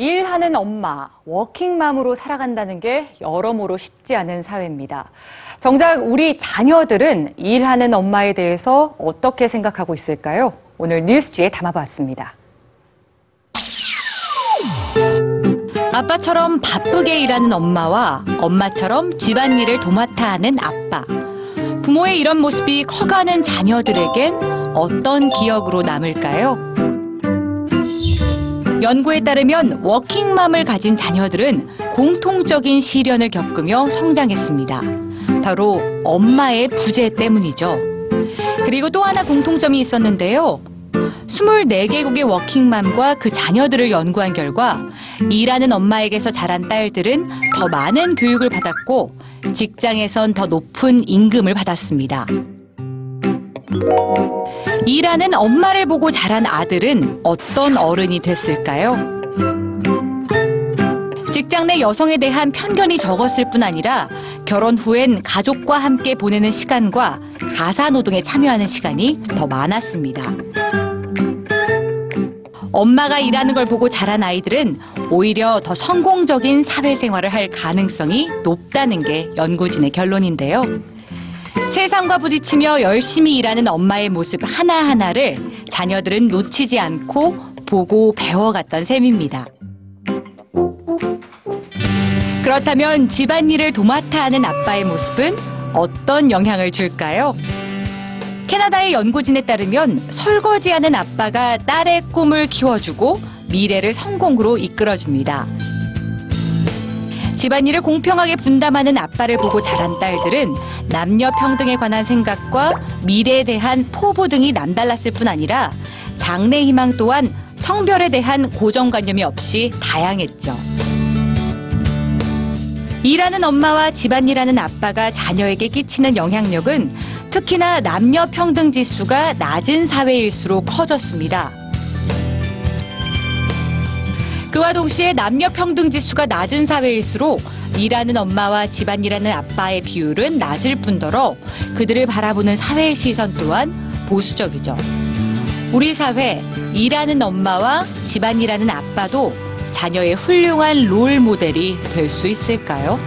일하는 엄마, 워킹맘으로 살아간다는 게 여러모로 쉽지 않은 사회입니다. 정작 우리 자녀들은 일하는 엄마에 대해서 어떻게 생각하고 있을까요? 오늘 뉴스지에 담아봤습니다. 아빠처럼 바쁘게 일하는 엄마와 엄마처럼 집안일을 도맡아 하는 아빠. 부모의 이런 모습이 커가는 자녀들에겐 어떤 기억으로 남을까요? 연구에 따르면 워킹맘을 가진 자녀들은 공통적인 시련을 겪으며 성장했습니다. 바로 엄마의 부재 때문이죠. 그리고 또 하나 공통점이 있었는데요. 24개국의 워킹맘과 그 자녀들을 연구한 결과 일하는 엄마에게서 자란 딸들은 더 많은 교육을 받았고 직장에선 더 높은 임금을 받았습니다. 일하는 엄마를 보고 자란 아들은 어떤 어른이 됐을까요? 직장 내 여성에 대한 편견이 적었을 뿐 아니라 결혼 후엔 가족과 함께 보내는 시간과 가사 노동에 참여하는 시간이 더 많았습니다. 엄마가 일하는 걸 보고 자란 아이들은 오히려 더 성공적인 사회생활을 할 가능성이 높다는 게 연구진의 결론인데요. 세상과 부딪히며 열심히 일하는 엄마의 모습 하나하나를 자녀들은 놓치지 않고 보고 배워갔던 셈입니다. 그렇다면 집안일을 도맡아 하는 아빠의 모습은 어떤 영향을 줄까요? 캐나다의 연구진에 따르면 설거지하는 아빠가 딸의 꿈을 키워주고 미래를 성공으로 이끌어줍니다. 집안일을 공평하게 분담하는 아빠를 보고 자란 딸들은 남녀 평등에 관한 생각과 미래에 대한 포부 등이 남달랐을 뿐 아니라 장래 희망 또한 성별에 대한 고정관념이 없이 다양했죠. 일하는 엄마와 집안일하는 아빠가 자녀에게 끼치는 영향력은 특히나 남녀 평등 지수가 낮은 사회일수록 커졌습니다. 그와 동시에 남녀 평등 지수가 낮은 사회일수록 일하는 엄마와 집안일하는 아빠의 비율은 낮을 뿐더러 그들을 바라보는 사회의 시선 또한 보수적이죠. 우리 사회 일하는 엄마와 집안일하는 아빠도 자녀의 훌륭한 롤 모델이 될 수 있을까요?